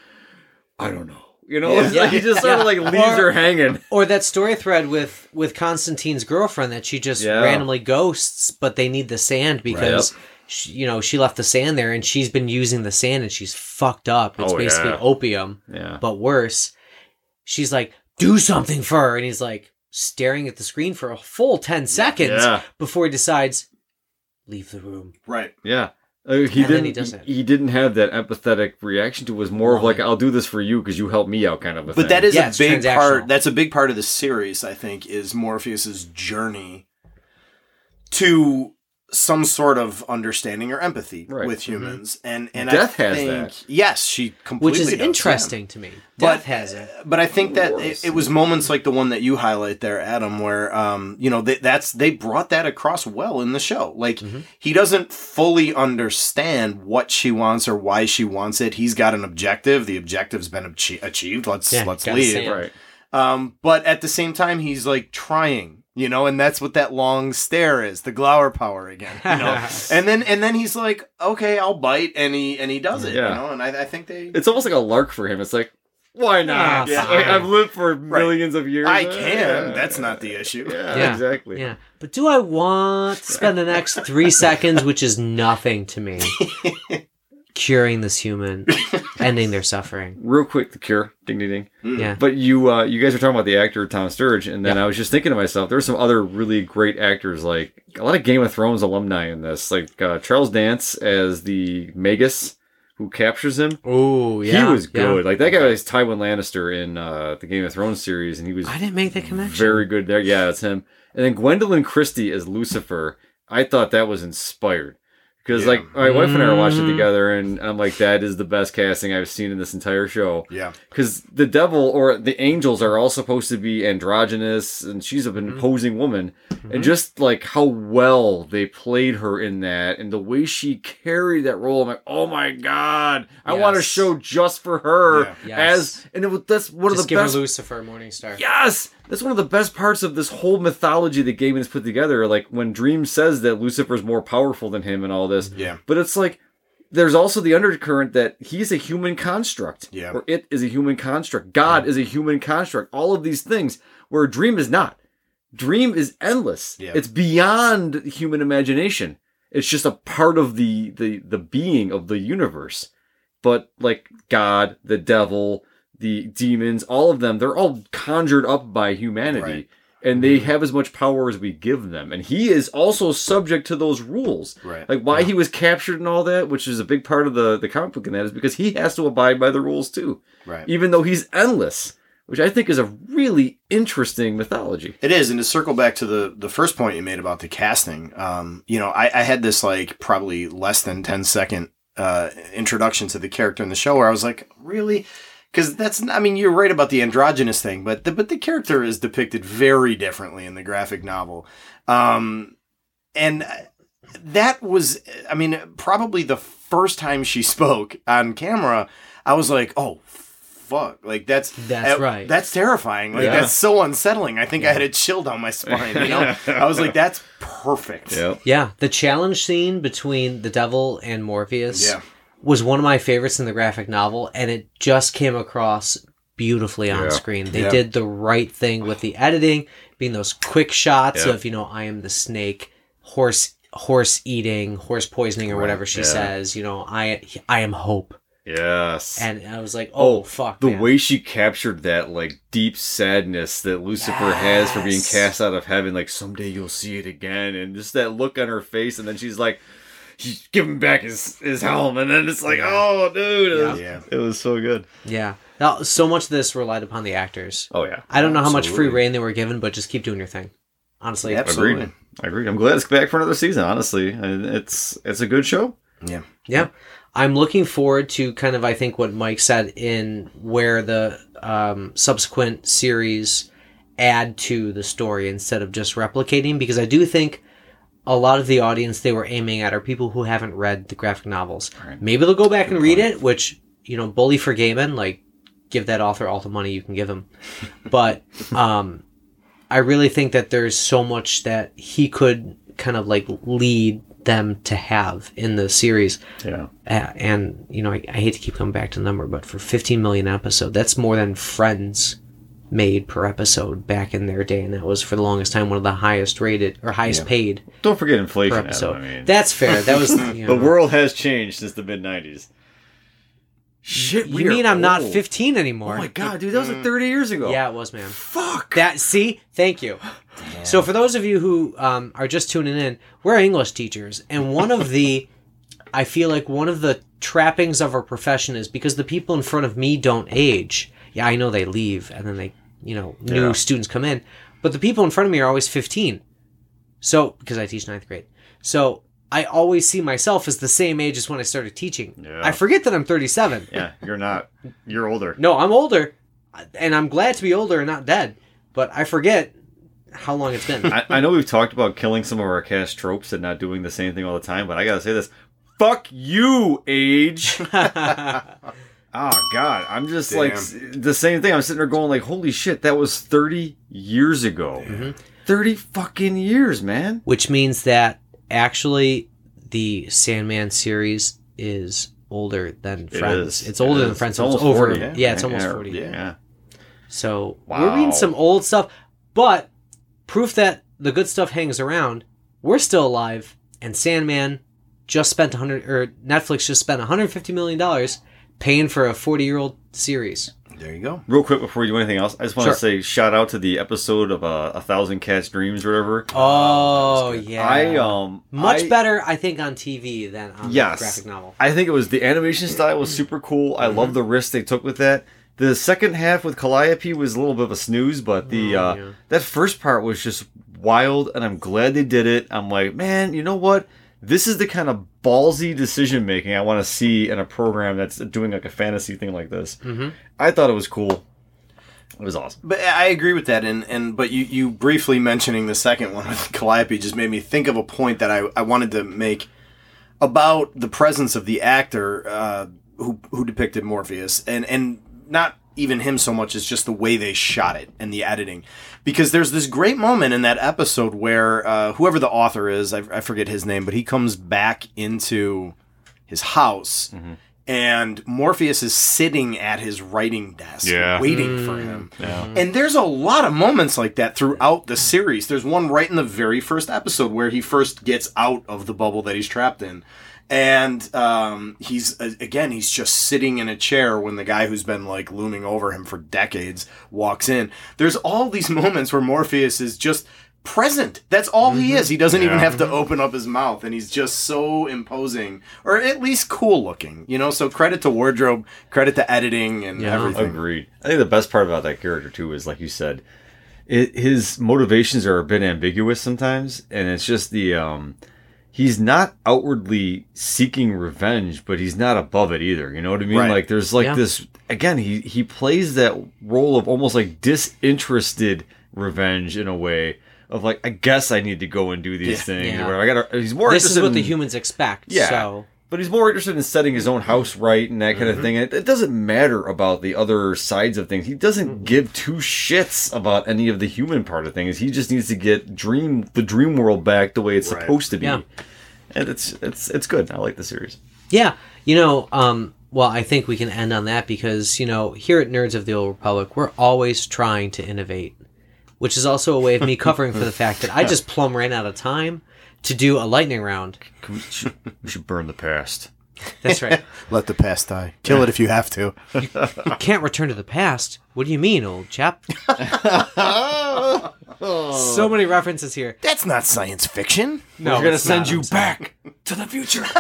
I don't know. You know, Yeah. <laughs> like he just sort of like leaves Or- her hanging. Or that story thread with with Constantine's girlfriend that she just Yeah. randomly ghosts, but they need the sand because she, you know she left the sand there, and she's been using the sand, and she's fucked up. It's Oh, basically yeah. opium, Yeah. but worse. She's like, "Do something for her," and he's like staring at the screen for a full ten seconds Yeah. before he decides, "Leave the room." Right. Yeah. Uh, he And didn't. he He, doesn't. he didn't have that empathetic reaction to it. It was more of like, "I'll do this for you because you helped me out," kind of a thing. But that is Yeah, a big part. That's a big part of the series. I think is Morpheus's journey to some sort of understanding or empathy Right. with humans, and and Death I has that. Yes, she completely Which is does, yeah. interesting to me. But- Death has it. But I think that it, it was moments like the one that you highlight there, Adam, where um, you know, they, that's they brought that across well in the show. Like Mhm. he doesn't fully understand what she wants or why she wants it. He's got an objective. The objective's been achi- achieved. Let's Yeah, let's leave. right. Um, but at the same time, he's like trying, you know, and that's what that long stare is, the glower power again, you know. <laughs> and then and then he's like, okay, I'll bite, and he and he does it, Yeah. you know. And I, I think they, It's almost like a lark for him. It's like, why not? Yeah, Like, fine. I've lived for millions of years. I can. yeah. That's not the issue. Yeah, Yeah. exactly. Yeah. But do I want to spend the next three seconds, which is nothing to me, <laughs> curing this human, <coughs> ending their suffering? Real quick, the cure, ding ding ding. Mm. Yeah. But you, uh, you guys were talking about the actor Tom Sturridge, and then I was just thinking to myself, there were some other really great actors, like a lot of Game of Thrones alumni in this, like uh, Charles Dance as the Magus who captures him. Oh, yeah, he was good. Like that guy was Tywin Lannister in uh, the Game of Thrones series, and he was I didn't make that connection. very good there. Yeah, it's him. And then Gwendoline Christie as Lucifer. I thought that was inspired because, Yeah. like, my wife and I were watching it Mm. together, and I'm like, that is the best casting I've seen in this entire show. Yeah. Because the devil or the angels are all supposed to be androgynous, and she's an imposing woman. And just like how well they played her in that, and the way she carried that role, I'm like, oh my god, I want a show just for her. Yeah. Yes. As and it that's one Just of the give best her Lucifer, Morningstar. Yes, that's one of the best parts of this whole mythology that Gaiman has put together. Like when Dream says that Lucifer's more powerful than him and all this, Yeah. but it's like there's also the undercurrent that he's a human construct, Yeah. or it is a human construct. God is a human construct. All of these things, where Dream is not. Dream is endless. Yeah. It's beyond human imagination. It's just a part of the the the being of the universe. But like God, the devil, the demons, all of them, they're all conjured up by humanity. Right. And they have as much power as we give them. And he is also subject to those rules. Right. Like why he was captured and all that, which is a big part of the, the comic book in that, is because he has to abide by the rules too. Right. Even though he's endless. Which I think is a really interesting mythology. It is, and to circle back to the the first point you made about the casting, um, you know, I, I had this like probably less than 10 second uh, introduction to the character in the show where I was like, really, because that's I mean you're right about the androgynous thing, but the, but the character is depicted very differently in the graphic novel, um, and that was I mean probably the first time she spoke on camera, I was like, oh fuck, like that's That's uh, right. that's terrifying, like Yeah. that's so unsettling. I think I had a chill down my spine. You know, I was like, that's perfect. Yep. Yeah, the challenge scene between the devil and Morpheus Yeah. Was one of my favorites in the graphic novel, and it just came across beautifully on Yeah. screen. They Yeah. did the right thing with the editing, being those quick shots Yeah. of, you know, I am the snake, horse horse eating, horse poisoning or whatever she says, you know, I I am hope. Yes. And I was like, oh, "Oh, fuck, the man. way she captured that like deep sadness that Lucifer has for being cast out of heaven, like someday you'll see it again, and just that look on her face, and then she's like, she's giving back his his helm, and then it's like, oh, dude, it, was, Yeah. it was so good. Yeah. Now, so much of this relied upon the actors. Oh yeah, I don't know how much free rein they were given, but just keep doing your thing. Honestly, Yep. Absolutely. agreed. I agree. I'm glad it's back for another season. Honestly, and it's it's a good show. Yeah. Yeah. I'm looking forward to kind of I think what Mike said in where the um, subsequent series add to the story instead of just replicating because I do think a lot of the audience they were aiming at are people who haven't read the graphic novels. Right. Maybe they'll go back and read it, which you know, bully for Gaiman, like give that author all the money you can give him. <laughs> But um, I really think that there's so much that he could kind of like lead them to have in the series. Yeah, Uh, and you know, I, I hate to keep coming back to the number, but for 15 million episode, that's more than Friends made per episode back in their day, and that was for the longest time one of the highest rated or highest Yeah. paid don't forget per inflation. Adam, episode. I mean, That's fair. That was <laughs> you the world has changed since the mid '90s. Shit, You mean I'm not 15 anymore? Oh my god, dude, that was like 30 years ago. Yeah, it was, man. Fuck. That see, thank you. <gasps> So for those of you who um, are just tuning in, we're English teachers, and one of the, <laughs> I feel like one of the trappings of our profession is because the people in front of me don't age. Yeah, I know they leave, and then they, you know, new Yeah. students come in, but the people in front of me are always 15. So because I teach ninth grade, so I always see myself as the same age as when I started teaching. Yeah. I forget that I'm 37. yeah, you're not. You're older. No, I'm older, and I'm glad to be older and not dead. But I forget how long it's been. I, I know we've talked about killing some of our cast tropes and not doing the same thing all the time, but I gotta say this: fuck you, age. <laughs> Oh God, I'm just Damn. like the same thing. I'm sitting there going like, holy shit, that was 30 years ago. Mm-hmm. 30 fucking years, man. Which means that actually the Sandman series is older than Friends. is. It's older It than. Friends. It's It's, almost over. 40, yeah, yeah. it's almost Yeah. 40. Yeah. Yeah. So Wow. we're reading some old stuff, but proof that the good stuff hangs around. We're still alive, and Sandman just spent 100 or Netflix just spent 150 million dollars paying for a 40 year old series. There you go. Real quick before you do anything else, I just want Sure. to say shout out to the episode of uh, A Thousand Cats Dreams or whatever. Oh, yeah, I um much I- better, I think, on TV than on Yes. the graphic novel. I think it was the animation style was super cool. I Mm-hmm. love the risk they took with that. The second half with Calliope was a little bit of a snooze, but the Mm, uh, yeah. that first part was just wild, and I'm glad they did it. I'm like, man, you know what? This is the kind of ballsy decision making I want to see in a program that's doing like a fantasy thing like this. Mhm. I thought it was cool. It was awesome. But I agree with that, and, and but you, you briefly mentioning the second one with Calliope just made me think of a point that I, I wanted to make about the presence of the actor uh, who who depicted Morpheus, and and not even him so much as just the way they shot it and the editing, because there's this great moment in that episode where uh, whoever the author is, I, I forget his name, but he comes back into his house. And Morpheus is sitting at his writing desk, Yeah. waiting for him. And there's a lot of moments like that throughout the series. There's one right in the very first episode where he first gets out of the bubble that he's trapped in. And um, he's, uh, again, he's just sitting in a chair when the guy who's been like looming over him for decades walks in. There's all these <laughs> moments where Morpheus is just present. That's all he is. He doesn't even have to open up his mouth, and he's just so imposing, or at least cool looking. You know, so credit to wardrobe, credit to editing, and Yeah. everything. Agreed. I think the best part about that character too is, like you said, it, his motivations are a bit ambiguous sometimes, and it's just the um, he's not outwardly seeking revenge, but he's not above it either. You know what I mean? Right. Like there's like Yeah. this again. He he plays that role of almost like disinterested revenge in a way of like I guess I need to go and do these Yeah. things. Yeah. Or. I got to. He's more. this is what the humans expect. Yeah. So But he's more interested in setting his own house right and that kind of thing. And it, it doesn't matter about the other sides of things. He doesn't give two shits about any of the human part of things. He just needs to get dream the dream world back the way it's Right. supposed to be. Yeah. And it's it's it's good. I like the series. Yeah, you know, um, well, I think we can end on that because you know, here at Nerds of the Old Republic, we're always trying to innovate, which is also a way of me <laughs> covering for the fact that I just plumb ran out of time to do a lightning round. We, should, we should burn the past. That's right. <laughs> Let the past die. Kill it if you have to. you can't return to the past. What do you mean, old chap? <laughs> so many references here. That's not science fiction. No, We're gonna it's send not, you I'm sorry. back to the future. <laughs>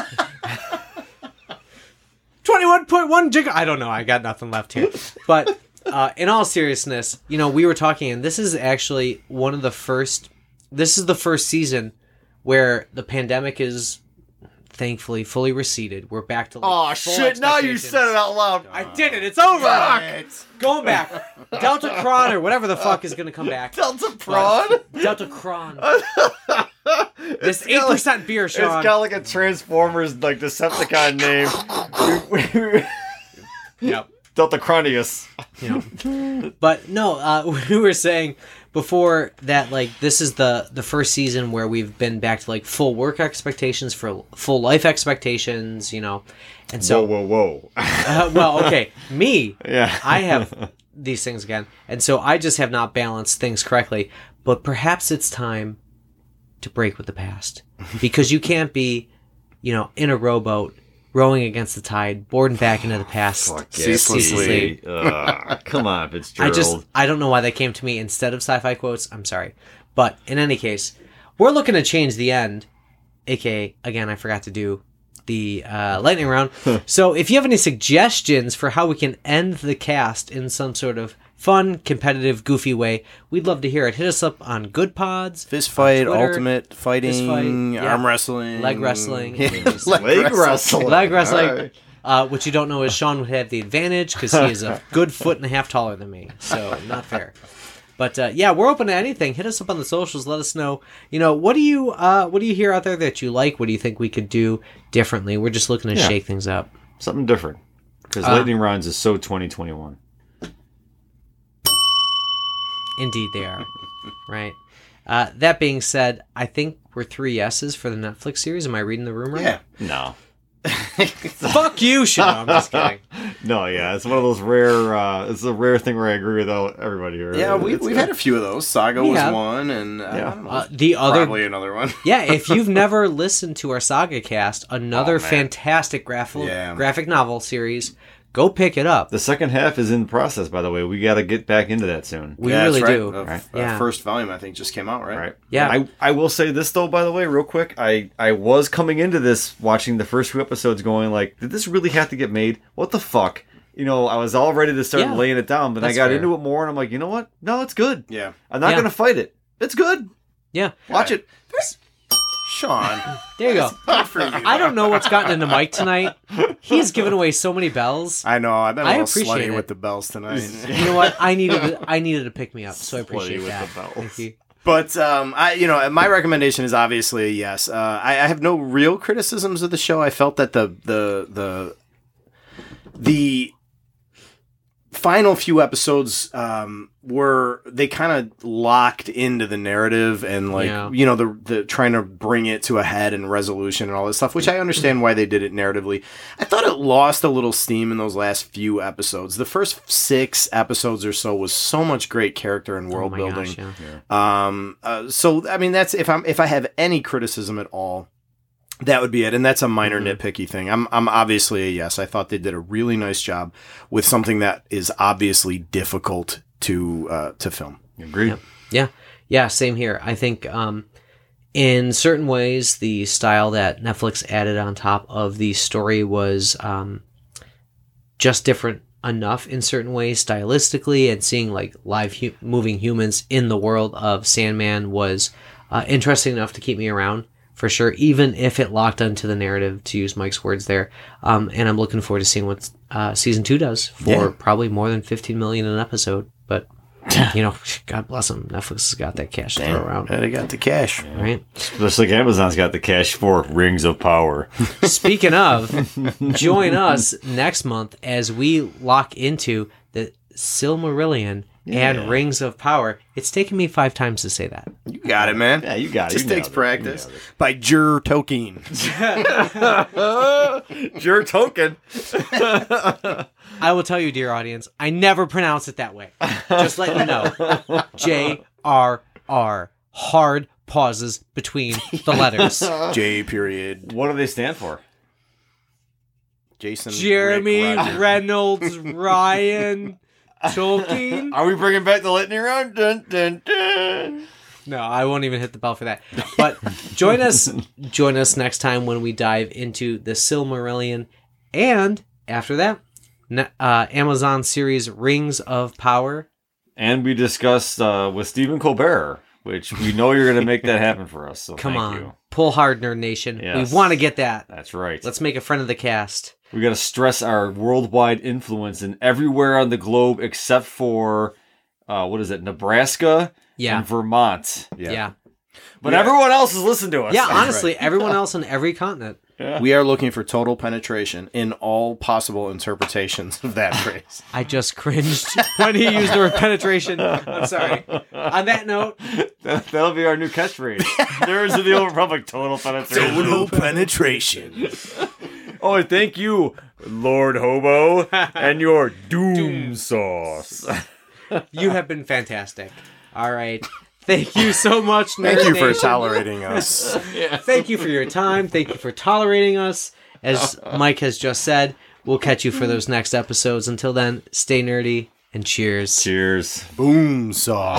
21.1 gig. I don't know. I got nothing left here. But uh, in all seriousness, you know, we were talking, and this is actually one of the first. This is the first season where the pandemic is thankfully fully receded. We're back to like, oh shit! Now you said it out loud. I did it. It's over. Going back. <laughs> Delta Cron or whatever the fuck is going to come back. Delta Prawn. Delta Cron. <laughs> This eight got like- percent beer, It's got like a Transformers like Decepticon name. <laughs> Yep. Delta Cronius. you know. But no, uh, we were saying before that like this is the the first season where we've been back to like full work expectations for full life expectations, you know. And so whoa, whoa, whoa. <laughs> uh, well, okay, me, yeah. I have <laughs> these things again. And so I just have not balanced things correctly, but perhaps it's time to break with the past <laughs> because you can't be, you know, in a rowboat rowing against the tide, boarding back into the <sighs> past Fuck Ceaselessly. Ugh, come on, I just I don't know why that came to me instead of sci-fi quotes. I'm sorry, but in any case, we're looking to change the end. aka again, I forgot to do the uh, lightning round. <laughs> so if you have any suggestions for how we can end the cast in some sort of fun, competitive, goofy way, we'd love to hear it. Hit us up on Goodpods, Fist fight, Twitter, ultimate fighting, fight, yeah. arm wrestling, leg wrestling, <laughs> Yeah, leg Leg wrestling. leg wrestling. All right. Uh, what you don't know is Sean would have the advantage because he is a <laughs> good foot and a half taller than me, so not fair. But uh, yeah, we're open to anything. Hit us up on the socials. Let us know. You know, what do you uh, what do you hear out there that you like? What do you think we could do differently? We're just looking to Yeah. shake things up. Something different. Because Uh, lightning rounds is so 2021. Indeed, they are. <laughs> right. Uh, that being said, I think we're three yeses for the Netflix series. Am I reading the room right? Yeah. No. <laughs> Fuck you, Sean. I'm just kidding. <laughs> No, yeah, it's one of those rare. Uh, it's a rare thing where I agree with all- everybody. Here. Yeah, we, It's we've good. had a few of those. Saga We was have. one, and uh, Yeah. I don't know, Uh, the other probably another one. Yeah, if you've never listened to our Saga cast, another Oh, fantastic graphic Yeah. graphic novel series, go pick it up. The second half is in the process, by the way. We got to get back into that soon. We Yeah, really right. do. The Right. f- uh, Yeah. first volume, I think, just came out, right? Right. Yeah. I, I will say this though, by the way, real quick. I I was coming into this watching the first few episodes, going like, did this really have to get made? What the fuck? You know, I was all ready to start Yeah. laying it down, but I got fair. into it more, and I'm like, you know what? No, it's good. Yeah. I'm not Yeah. gonna fight it. It's good. Yeah, Watch Right. it. Sean. <laughs> there you go. Good for you. I don't know what's gotten into Mike tonight. He's given away so many bells. I know. I've been a I little appreciate slutty it. with the bells tonight. <laughs> You know what? I needed to, I needed to pick me up, so I appreciate with that. the bells. Thank you. But um, I, you know, my recommendation is obviously a yes. Uh, I, I have no real criticisms of the show. I felt that the the the the final few episodes um, were they kind of locked into the narrative and like Yeah. you know the the trying to bring it to a head and resolution and all this stuff, which I understand why they did it narratively. I thought it lost a little steam in those last few episodes. The first six episodes or so was so much great character and world oh building. gosh, yeah. Um, uh, so I mean, that's if I'm if I have any criticism at all, that would be it, and that's a minor Mhm. nitpicky thing. I'm I'm obviously a yes. I thought they did a really nice job with something that is obviously difficult to uh, to film. Agreed. Yep. Yeah, yeah, same here. I think um, in certain ways, the style that Netflix added on top of the story was um, just different enough in certain ways stylistically, and seeing like live hu- moving humans in the world of Sandman was uh, interesting enough to keep me around for sure, even if it locked onto the narrative, to use Mike's words there. Um, and I'm looking forward to seeing what uh, season two does for Yeah. probably more than 15 million an episode. But, you know, <laughs> God bless them. Netflix has got that cash to throw around, They got the cash. right? Just like Amazon's got the cash for Rings of Power. <laughs> Speaking of, join us next month as we lock into the Silmarillion and Rings of Power. It's taken me five times to say that. You got it, man. Yeah, you got it. Just You takes it. practice. By Jur Tolkien. it. <laughs> Your token. I will tell you, dear audience, I never pronounce it that way. Just let you know. J R R. Hard pauses between the letters. J period. What do they stand for? Jason. Jeremy Rick, Reynolds <laughs> Ryan Tolkien. Are we bringing back the litany round? Dun, dun, dun. No, I won't even hit the bell for that. But join us join us next time when we dive into the Silmarillion and after that uh, Amazon series Rings of Power. And we discussed uh, with Stephen Colbert, which we know you're going to make that happen for us. So Come thank on. you. Pull hard nerd nation. Yes. We want to get that. That's right. Let's make a friend of the cast. we got to stress our worldwide influence in everywhere on the globe except for uh, what is it, Nebraska Yeah. and Vermont. Yeah. But everyone else is listening to us. Yeah, honestly, everyone else on every continent. We are looking for total penetration in all possible interpretations of that <laughs> phrase. I just cringed <laughs> when he used the word penetration. I'm sorry. On that note, That, that'll be our new catchphrase. there is the old Republic total penetration. Total penetration. <laughs> Oh, and thank you, Lord Hobo, and your doom sauce. you have been fantastic. All right. Thank you so <laughs> much, Thank Nerd you for tolerating us. <laughs> Thank you for your time. Thank you for tolerating us. As <laughs> Mike has just said, we'll catch you for those next episodes. Until then, stay nerdy and cheers. Cheers. Boom saw.